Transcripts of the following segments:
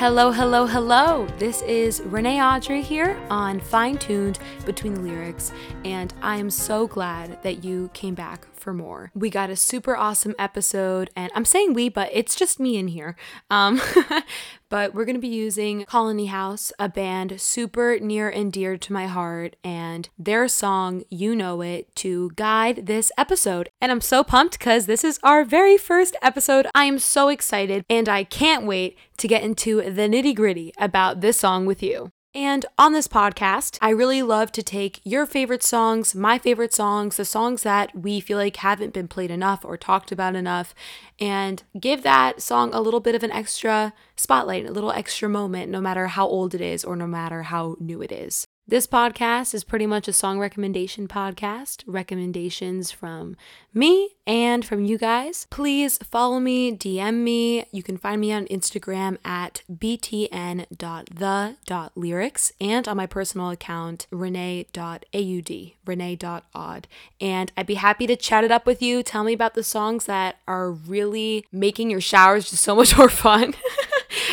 Hello, hello, hello. This is Renee Audrey here on Fine Tuned Between the Lyrics, and I am so glad that you came back for more. We got a super awesome episode, and I'm saying we, but it's just me in here. Um, but we're to be using Colony House, a band super near and dear to my heart, and their song, You Know It, to guide this episode. And I'm so pumped because this is our very first episode. I am so excited, and I can't wait to get into the nitty gritty about this song with you. And on this podcast, I really love to take your favorite songs, my favorite songs, the songs that we feel like haven't been played enough or talked about enough, and give that song a little bit of an extra spotlight, a little extra moment, no matter how old it is or no matter how new it is. This podcast is pretty much a song recommendation podcast, recommendations from me and from you guys. Please follow me, DM me. You can find me on Instagram at btn.the.lyrics and on my personal account, renee.aud, renee.odd. And I'd be happy to chat it up with you. Tell me about the songs that are really making your showers just so much more fun.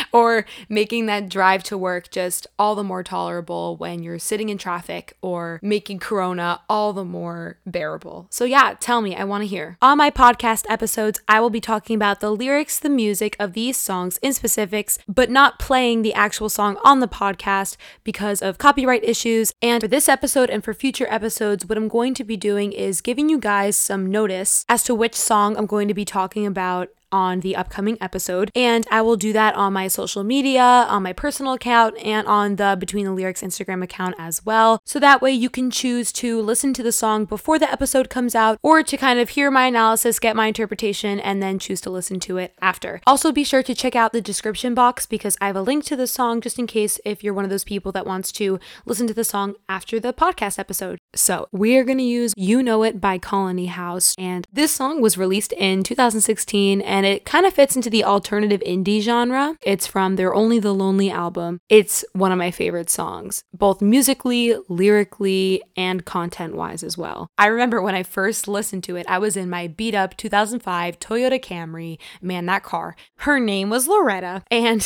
or making that drive to work just all the more tolerable when you're sitting in traffic or making Corona all the more bearable. So, yeah, tell me, I want to hear. On my podcast episodes, I will be talking about the lyrics, the music of these songs in specifics, but not playing the actual song on the podcast because of copyright issues. And for this episode and for future episodes, what I'm going to be doing is giving you guys some notice as to which song I'm going to be talking about on the upcoming episode. And I will do that on my social media, on my personal account, and on the Between the Lyrics Instagram account as well. So that way you can choose to listen to the song before the episode comes out or to kind of hear my analysis, get my interpretation, and then choose to listen to it after. Also, be sure to check out the description box because I have a link to the song just in case if you're one of those people that wants to listen to the song after the podcast episode. So, we are going to use You Know It by Colony House. And this song was released in 2016 and it kind of fits into the alternative indie genre. It's from their Only the Lonely album. It's one of my favorite songs, both musically, lyrically, and content wise as well. I remember when I first listened to it, I was in my beat up 2005 Toyota Camry. Man, that car. Her name was Loretta. And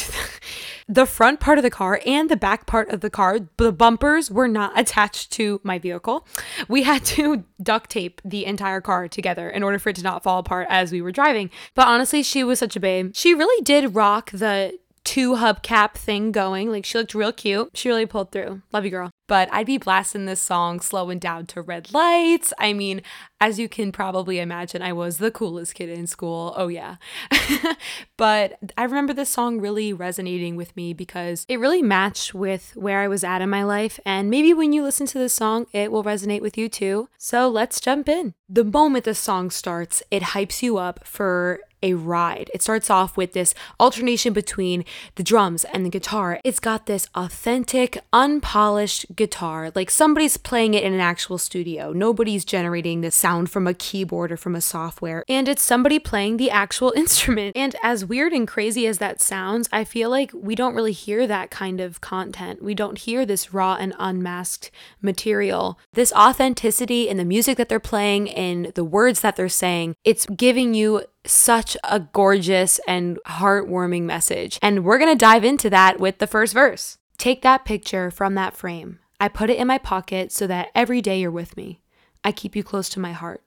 the front part of the car and the back part of the car, the bumpers were not attached to my vehicle. We had to duct tape the entire car together in order for it to not fall apart as we were driving. But honestly, she was such a babe. She really did rock the two hubcap thing going. Like she looked real cute. She really pulled through. Love you, girl. But I'd be blasting this song slowing down to red lights. I mean, as you can probably imagine, I was the coolest kid in school. Oh, yeah. but I remember this song really resonating with me because it really matched with where I was at in my life. And maybe when you listen to this song, it will resonate with you too. So let's jump in. The moment the song starts, it hypes you up for a ride. It starts off with this alternation between the drums and the guitar. It's got this authentic, unpolished guitar, like somebody's playing it in an actual studio. Nobody's generating the sound from a keyboard or from a software, and it's somebody playing the actual instrument. And as weird and crazy as that sounds, I feel like we don't really hear that kind of content. We don't hear this raw and unmasked material. This authenticity in the music that they're playing, in the words that they're saying, it's giving you such a gorgeous and heartwarming message. And we're going to dive into that with the first verse. Take that picture from that frame. I put it in my pocket so that every day you're with me. I keep you close to my heart.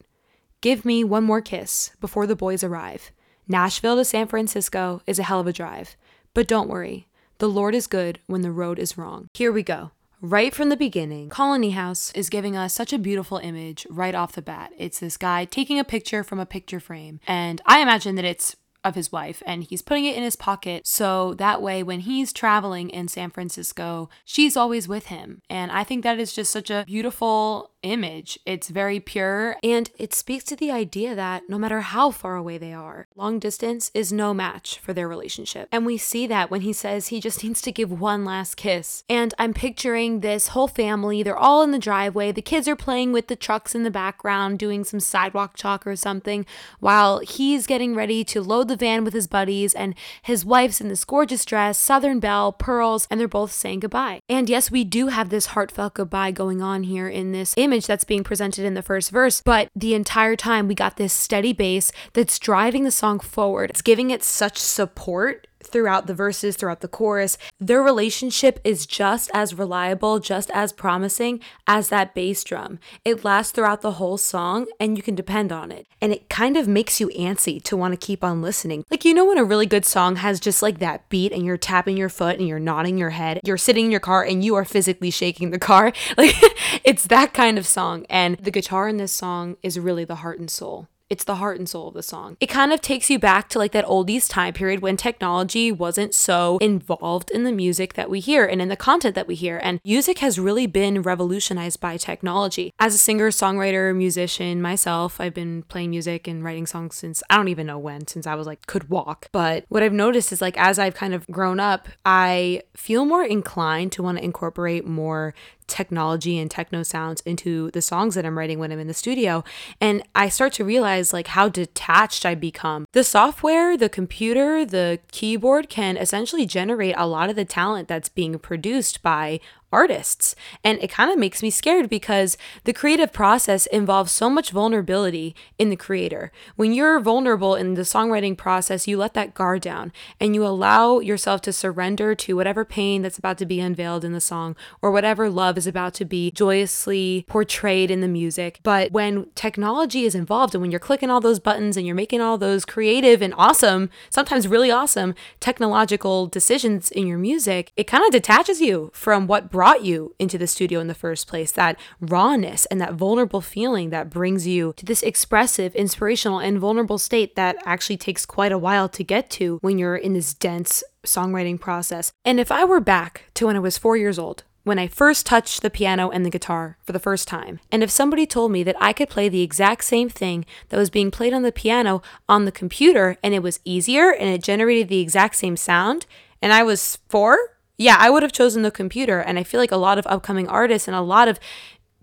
Give me one more kiss before the boys arrive. Nashville to San Francisco is a hell of a drive. But don't worry, the Lord is good when the road is wrong. Here we go. Right from the beginning, Colony House is giving us such a beautiful image right off the bat. It's this guy taking a picture from a picture frame, and I imagine that it's of his wife and he's putting it in his pocket so that way when he's traveling in San Francisco, she's always with him. And I think that is just such a beautiful image. It's very pure and it speaks to the idea that no matter how far away they are, long distance is no match for their relationship. And we see that when he says he just needs to give one last kiss. And I'm picturing this whole family, they're all in the driveway. The kids are playing with the trucks in the background, doing some sidewalk chalk or something, while he's getting ready to load the van with his buddies. And his wife's in this gorgeous dress, Southern Belle, pearls, and they're both saying goodbye. And yes, we do have this heartfelt goodbye going on here in this image image that's being presented in the first verse, but the entire time we got this steady bass that's driving the song forward. It's giving it such support throughout the verses, throughout the chorus. Their relationship is just as reliable, just as promising as that bass drum. It lasts throughout the whole song and you can depend on it. And it kind of makes you antsy to want to keep on listening. Like, you know, when a really good song has just like that beat and you're tapping your foot and you're nodding your head, you're sitting in your car and you are physically shaking the car. Like, it's that kind of song. And the guitar in this song is really the heart and soul. It's the heart and soul of the song. It kind of takes you back to like that oldies time period when technology wasn't so involved in the music that we hear and in the content that we hear. And music has really been revolutionized by technology. As a singer, songwriter, musician myself, I've been playing music and writing songs since I don't even know when, since I was like could walk. But what I've noticed is like as I've kind of grown up, I feel more inclined to want to incorporate more technology and techno sounds into the songs that I'm writing when I'm in the studio. And I start to realize like how detached I become. The software, the computer, the keyboard can essentially generate a lot of the talent that's being produced by artists. And it kind of makes me scared because the creative process involves so much vulnerability in the creator. When you're vulnerable in the songwriting process, you let that guard down and you allow yourself to surrender to whatever pain that's about to be unveiled in the song or whatever love is about to be joyously portrayed in the music. But when technology is involved and when you're clicking all those buttons and you're making all those creative and awesome, sometimes really awesome technological decisions in your music, it kind of detaches you from what brought you into the studio in the first place, that rawness and that vulnerable feeling that brings you to this expressive, inspirational, and vulnerable state that actually takes quite a while to get to when you're in this dense songwriting process. And if I were back to when I was four years old, when I first touched the piano and the guitar for the first time. And if somebody told me that I could play the exact same thing that was being played on the piano on the computer and it was easier and it generated the exact same sound, and I was four, yeah, I would have chosen the computer. And I feel like a lot of upcoming artists and a lot of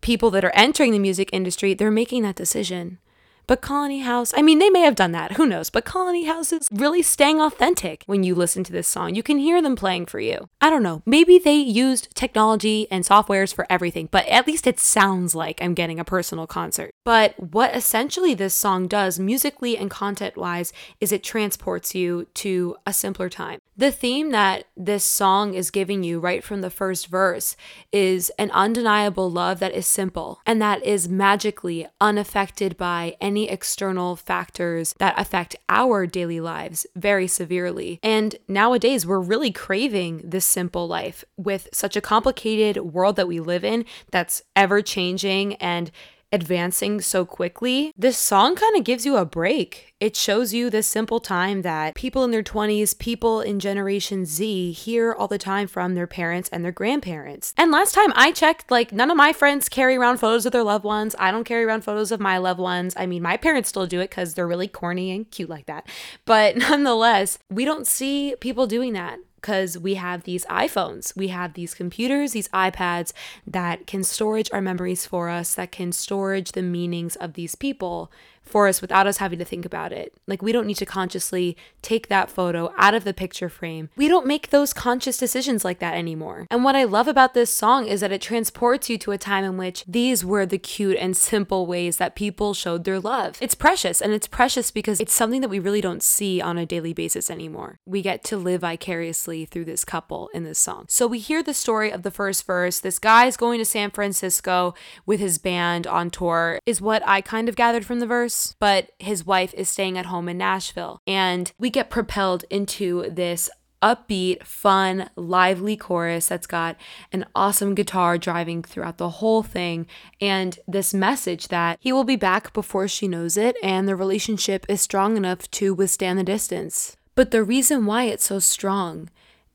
people that are entering the music industry, they're making that decision. But Colony House, I mean, they may have done that, who knows? But Colony House is really staying authentic when you listen to this song. You can hear them playing for you. I don't know, maybe they used technology and softwares for everything, but at least it sounds like I'm getting a personal concert. But what essentially this song does, musically and content wise, is it transports you to a simpler time. The theme that this song is giving you right from the first verse is an undeniable love that is simple and that is magically unaffected by any external factors that affect our daily lives very severely. And nowadays, we're really craving this simple life with such a complicated world that we live in that's ever changing and advancing so quickly, this song kind of gives you a break. It shows you this simple time that people in their 20s, people in Generation Z hear all the time from their parents and their grandparents. And last time I checked, like, none of my friends carry around photos of their loved ones. I don't carry around photos of my loved ones. I mean, my parents still do it because they're really corny and cute like that. But nonetheless, we don't see people doing that because we have these iPhones, we have these computers, these iPads that can storage our memories for us, that can storage the meanings of these people for us without us having to think about it. Like, we don't need to consciously take that photo out of the picture frame. We don't make those conscious decisions like that anymore. And what I love about this song is that it transports you to a time in which these were the cute and simple ways that people showed their love. It's precious, and it's precious because it's something that we really don't see on a daily basis anymore. We get to live vicariously through this couple in this song. So we hear the story of the first verse. This guy is going to San Francisco with his band on tour, is what I kind of gathered from the verse but his wife is staying at home in Nashville. And we get propelled into this upbeat, fun, lively chorus that's got an awesome guitar driving throughout the whole thing, and this message that he will be back before she knows it, and the relationship is strong enough to withstand the distance. But the reason why it's so strong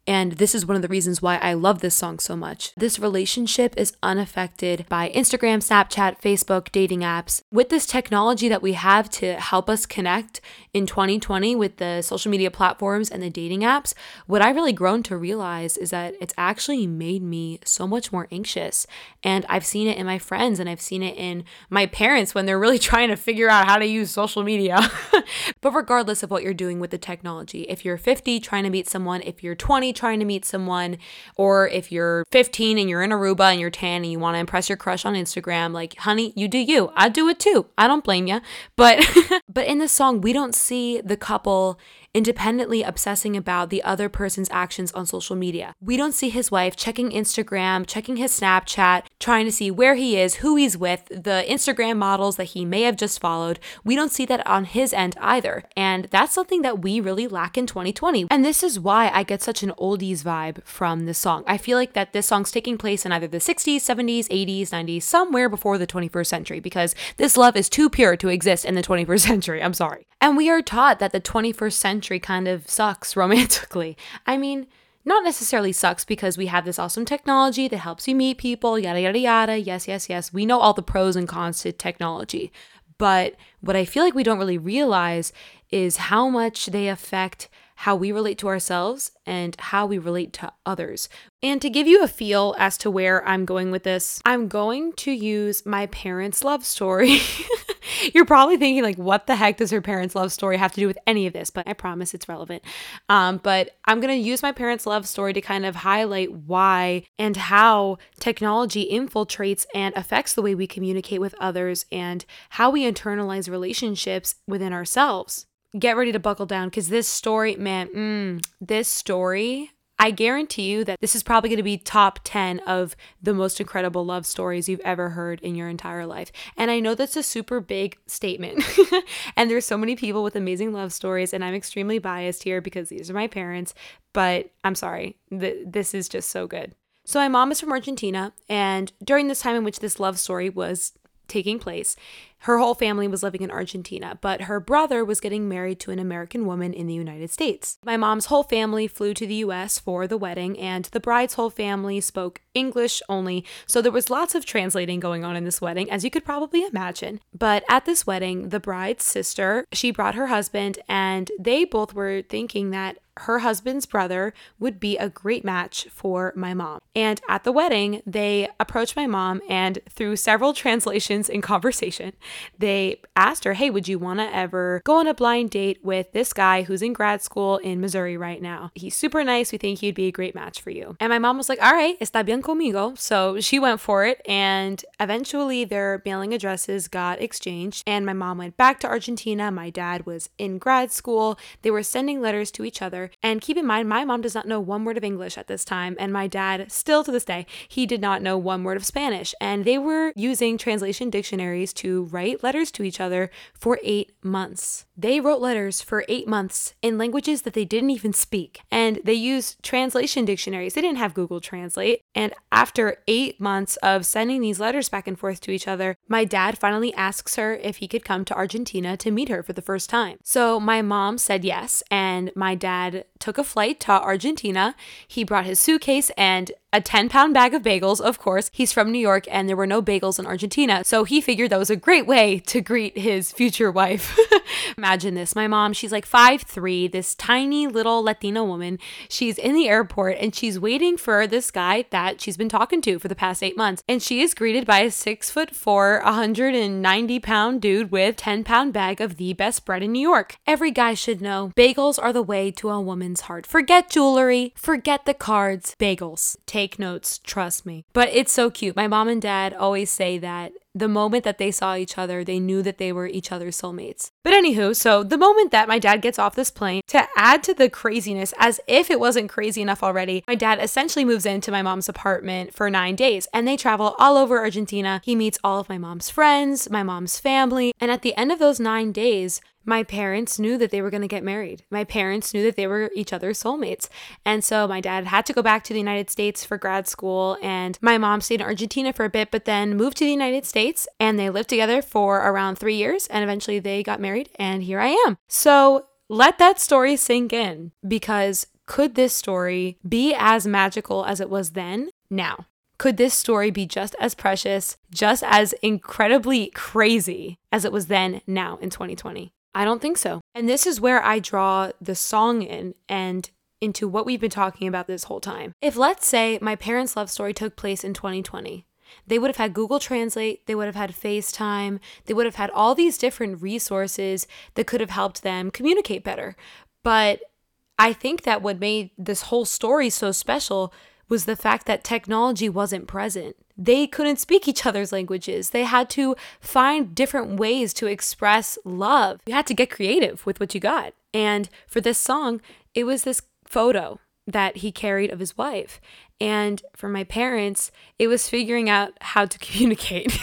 and this is one of the reasons why I love this song so much. This relationship is unaffected by Instagram, Snapchat, Facebook, dating apps. With this technology that we have to help us connect in 2020 with the social media platforms and the dating apps, what I've really grown to realize is that it's actually made me so much more anxious. And I've seen it in my friends and I've seen it in my parents when they're really trying to figure out how to use social media. but regardless of what you're doing with the technology, if you're 50 trying to meet someone, if you're 20 trying to meet someone, or if you're 15 and you're in Aruba and you're tan and you want to impress your crush on Instagram, like, honey, you do you. I do it too. I don't blame you. But but in this song, we don't see the couple independently obsessing about the other person's actions on social media. We don't see his wife checking Instagram, checking his Snapchat, trying to see where he is, who he's with, the Instagram models that he may have just followed. We don't see that on his end either. And that's something that we really lack in 2020. And this is why I get such an oldies vibe from this song. I feel like that this song's taking place in either the 60s, 70s, 80s, 90s, somewhere before the 21st century because this love is too pure to exist in the 21st century. I'm sorry. And we are taught that the 21st century kind of sucks romantically. I mean, not necessarily sucks because we have this awesome technology that helps you meet people, yada, yada, yada. Yes, yes, yes. We know all the pros and cons to technology. But what I feel like we don't really realize is how much they affect how we relate to ourselves and how we relate to others. And to give you a feel as to where I'm going with this, I'm going to use my parents' love story. You're probably thinking, like, what the heck does her parents' love story have to do with any of this? But I promise it's relevant. Um, but I'm going to use my parents' love story to kind of highlight why and how technology infiltrates and affects the way we communicate with others and how we internalize relationships within ourselves get ready to buckle down because this story, man, mm, this story, I guarantee you that this is probably going to be top 10 of the most incredible love stories you've ever heard in your entire life. And I know that's a super big statement. and there's so many people with amazing love stories, and I'm extremely biased here because these are my parents, but I'm sorry, th- this is just so good. So, my mom is from Argentina, and during this time in which this love story was taking place, her whole family was living in Argentina, but her brother was getting married to an American woman in the United States. My mom's whole family flew to the US for the wedding, and the bride's whole family spoke English only, so there was lots of translating going on in this wedding, as you could probably imagine. But at this wedding, the bride's sister, she brought her husband, and they both were thinking that her husband's brother would be a great match for my mom. And at the wedding, they approached my mom, and through several translations and conversation, they asked her, Hey, would you want to ever go on a blind date with this guy who's in grad school in Missouri right now? He's super nice. We think he'd be a great match for you. And my mom was like, All right, está bien conmigo. So she went for it. And eventually their mailing addresses got exchanged. And my mom went back to Argentina. My dad was in grad school. They were sending letters to each other. And keep in mind, my mom does not know one word of English at this time. And my dad, still to this day, he did not know one word of Spanish. And they were using translation dictionaries to write letters to each other for eight months. They wrote letters for eight months in languages that they didn't even speak. And they used translation dictionaries. They didn't have Google Translate. And after eight months of sending these letters back and forth to each other, my dad finally asks her if he could come to Argentina to meet her for the first time. So my mom said yes. And my dad took a flight to Argentina. He brought his suitcase and a 10 pound bag of bagels, of course. He's from New York and there were no bagels in Argentina. So he figured that was a great way to greet his future wife. Imagine this. My mom, she's like five three, this tiny little Latina woman. She's in the airport and she's waiting for this guy that she's been talking to for the past eight months. And she is greeted by a six foot four, 190 pound dude with 10 pound bag of the best bread in New York. Every guy should know bagels are the way to a woman's heart. Forget jewelry, forget the cards, bagels. Take notes, trust me. But it's so cute. My mom and dad always say that the moment that they saw each other, they knew that they were each other's soulmates. But anywho, so the moment that my dad gets off this plane, to add to the craziness, as if it wasn't crazy enough already, my dad essentially moves into my mom's apartment for nine days and they travel all over Argentina. He meets all of my mom's friends, my mom's family, and at the end of those nine days, my parents knew that they were going to get married. My parents knew that they were each other's soulmates. And so my dad had to go back to the United States for grad school, and my mom stayed in Argentina for a bit, but then moved to the United States and they lived together for around three years. And eventually they got married, and here I am. So let that story sink in because could this story be as magical as it was then? Now, could this story be just as precious, just as incredibly crazy as it was then, now in 2020? I don't think so. And this is where I draw the song in and into what we've been talking about this whole time. If let's say my parents' love story took place in 2020, they would have had Google Translate, they would have had FaceTime, they would have had all these different resources that could have helped them communicate better. But I think that what made this whole story so special was the fact that technology wasn't present. They couldn't speak each other's languages. They had to find different ways to express love. You had to get creative with what you got. And for this song, it was this photo that he carried of his wife. And for my parents, it was figuring out how to communicate.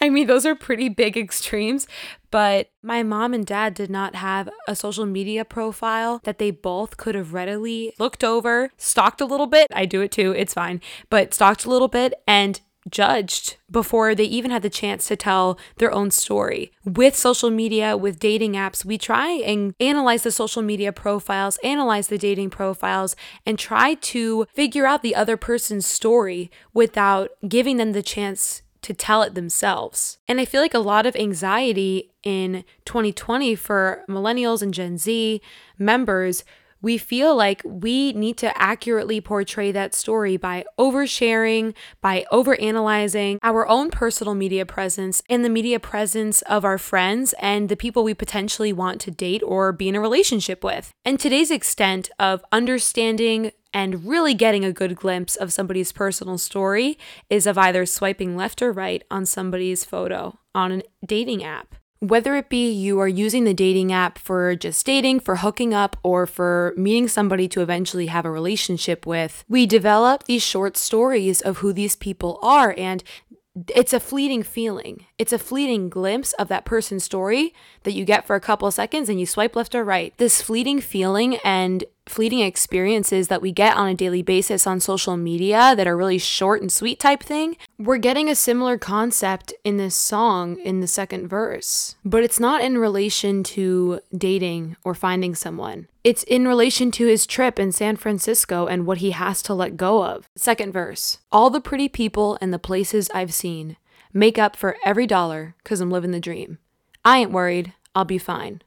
I mean, those are pretty big extremes, but my mom and dad did not have a social media profile that they both could have readily looked over, stalked a little bit. I do it too, it's fine, but stalked a little bit and judged before they even had the chance to tell their own story. With social media, with dating apps, we try and analyze the social media profiles, analyze the dating profiles, and try to figure out the other person's story without giving them the chance to tell it themselves. And I feel like a lot of anxiety in 2020 for millennials and Gen Z members we feel like we need to accurately portray that story by oversharing, by overanalyzing our own personal media presence and the media presence of our friends and the people we potentially want to date or be in a relationship with. And today's extent of understanding and really getting a good glimpse of somebody's personal story is of either swiping left or right on somebody's photo on a dating app. Whether it be you are using the dating app for just dating, for hooking up, or for meeting somebody to eventually have a relationship with, we develop these short stories of who these people are. And it's a fleeting feeling. It's a fleeting glimpse of that person's story that you get for a couple seconds and you swipe left or right. This fleeting feeling and fleeting experiences that we get on a daily basis on social media that are really short and sweet type thing, we're getting a similar concept in this song in the second verse. But it's not in relation to dating or finding someone. It's in relation to his trip in San Francisco and what he has to let go of. Second verse All the pretty people and the places I've seen make up for every dollar because I'm living the dream. I ain't worried, I'll be fine.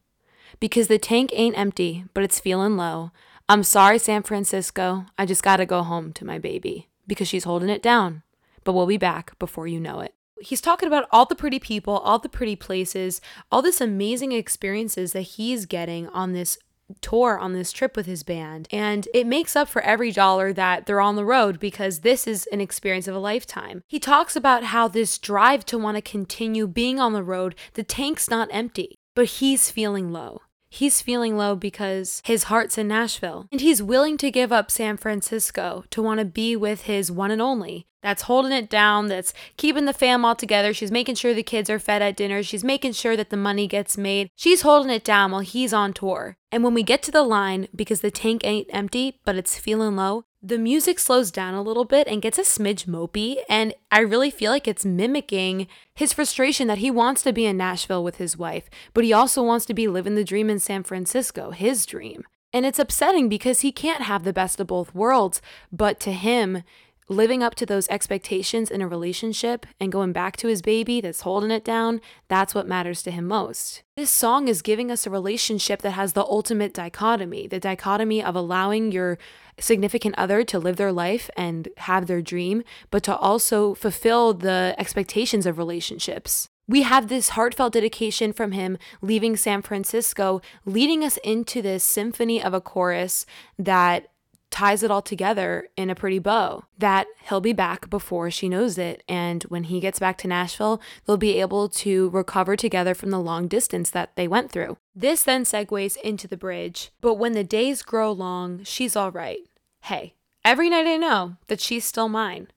Because the tank ain't empty, but it's feeling low. I'm sorry, San Francisco. I just gotta go home to my baby because she's holding it down. But we'll be back before you know it. He's talking about all the pretty people, all the pretty places, all this amazing experiences that he's getting on this tour on this trip with his band. And it makes up for every dollar that they're on the road because this is an experience of a lifetime. He talks about how this drive to want to continue being on the road, the tank's not empty, but he's feeling low. He's feeling low because his heart's in Nashville, and he's willing to give up San Francisco to want to be with his one and only. That's holding it down, that's keeping the fam all together. She's making sure the kids are fed at dinner. She's making sure that the money gets made. She's holding it down while he's on tour. And when we get to the line, because the tank ain't empty, but it's feeling low, the music slows down a little bit and gets a smidge mopey, and I really feel like it's mimicking his frustration that he wants to be in Nashville with his wife, but he also wants to be living the dream in San Francisco, his dream. And it's upsetting because he can't have the best of both worlds, but to him, living up to those expectations in a relationship and going back to his baby that's holding it down, that's what matters to him most. This song is giving us a relationship that has the ultimate dichotomy the dichotomy of allowing your significant other to live their life and have their dream, but to also fulfill the expectations of relationships. We have this heartfelt dedication from him leaving San Francisco, leading us into this symphony of a chorus that ties it all together in a pretty bow that he'll be back before she knows it. And when he gets back to Nashville, they'll be able to recover together from the long distance that they went through. This then segues into the bridge. But when the days grow long, she's all right. Hey, every night I know that she's still mine.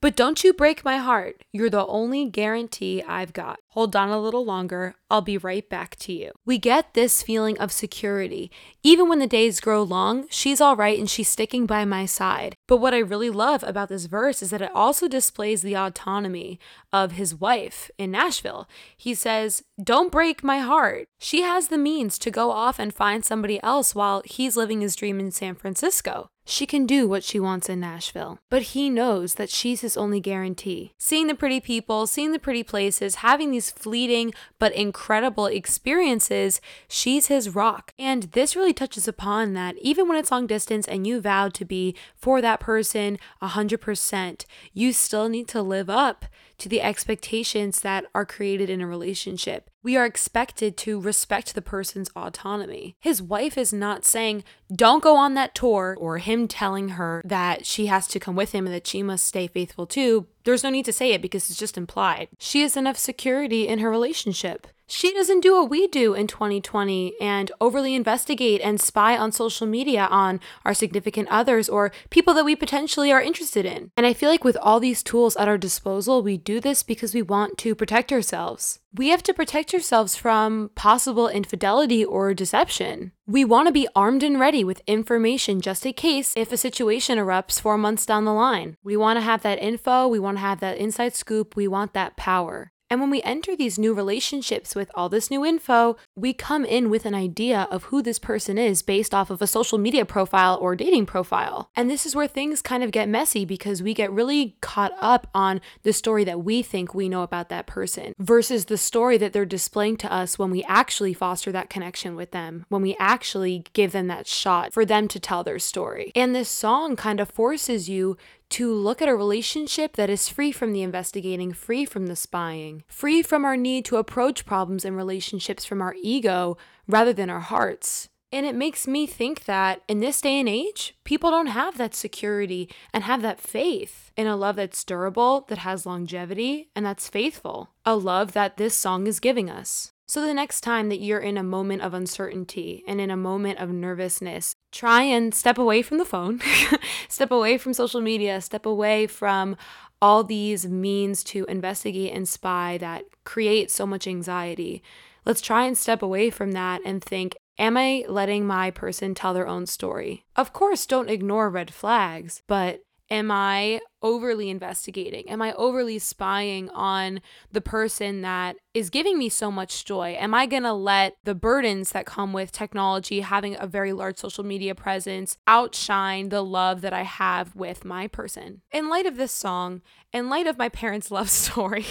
But don't you break my heart. You're the only guarantee I've got. Hold on a little longer. I'll be right back to you. We get this feeling of security. Even when the days grow long, she's all right and she's sticking by my side. But what I really love about this verse is that it also displays the autonomy of his wife in Nashville. He says, Don't break my heart. She has the means to go off and find somebody else while he's living his dream in San Francisco. She can do what she wants in Nashville, but he knows that she's his only guarantee. Seeing the pretty people, seeing the pretty places, having these fleeting but incredible experiences, she's his rock. And this really touches upon that even when it's long distance and you vowed to be for that person 100%, you still need to live up to the expectations that are created in a relationship. We are expected to respect the person's autonomy. His wife is not saying, don't go on that tour, or him telling her that she has to come with him and that she must stay faithful too. There's no need to say it because it's just implied. She has enough security in her relationship. She doesn't do what we do in 2020 and overly investigate and spy on social media on our significant others or people that we potentially are interested in. And I feel like with all these tools at our disposal, we do this because we want to protect ourselves. We have to protect ourselves from possible infidelity or deception. We want to be armed and ready with information just in case if a situation erupts four months down the line. We want to have that info, we want to have that inside scoop, we want that power. And when we enter these new relationships with all this new info, we come in with an idea of who this person is based off of a social media profile or dating profile. And this is where things kind of get messy because we get really caught up on the story that we think we know about that person versus the story that they're displaying to us when we actually foster that connection with them, when we actually give them that shot for them to tell their story. And this song kind of forces you to look at a relationship that is free from the investigating, free from the spying, free from our need to approach problems and relationships from our ego rather than our hearts. And it makes me think that in this day and age, people don't have that security and have that faith in a love that's durable, that has longevity, and that's faithful. A love that this song is giving us. So, the next time that you're in a moment of uncertainty and in a moment of nervousness, try and step away from the phone, step away from social media, step away from all these means to investigate and spy that create so much anxiety. Let's try and step away from that and think Am I letting my person tell their own story? Of course, don't ignore red flags, but am I overly investigating? Am I overly spying on the person that is giving me so much joy? Am I going to let the burdens that come with technology, having a very large social media presence, outshine the love that I have with my person? In light of this song, in light of my parents' love story,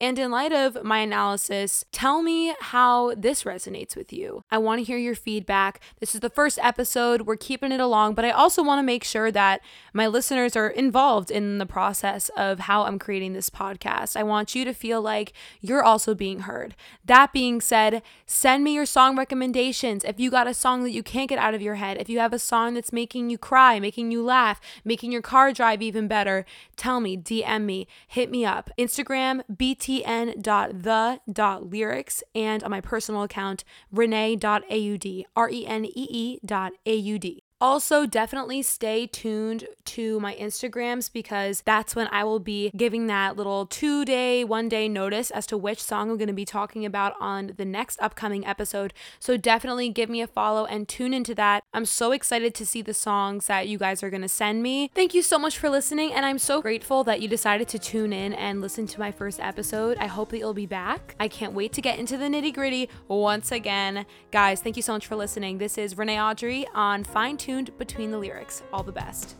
and in light of my analysis, tell me how this resonates with you. I want to hear your feedback. This is the first episode. We're keeping it along, but I also want to make sure that my listeners are involved involved in the process of how I'm creating this podcast. I want you to feel like you're also being heard. That being said, send me your song recommendations. If you got a song that you can't get out of your head, if you have a song that's making you cry, making you laugh, making your car drive even better, tell me, DM me, hit me up. Instagram, btn.the.lyrics, and on my personal account, renee.aud, R E N E E A U D. Also, definitely stay tuned to my Instagrams because that's when I will be giving that little two day, one day notice as to which song I'm going to be talking about on the next upcoming episode. So, definitely give me a follow and tune into that. I'm so excited to see the songs that you guys are going to send me. Thank you so much for listening, and I'm so grateful that you decided to tune in and listen to my first episode. I hope that you'll be back. I can't wait to get into the nitty gritty once again. Guys, thank you so much for listening. This is Renee Audrey on Fine tuned between the lyrics. All the best.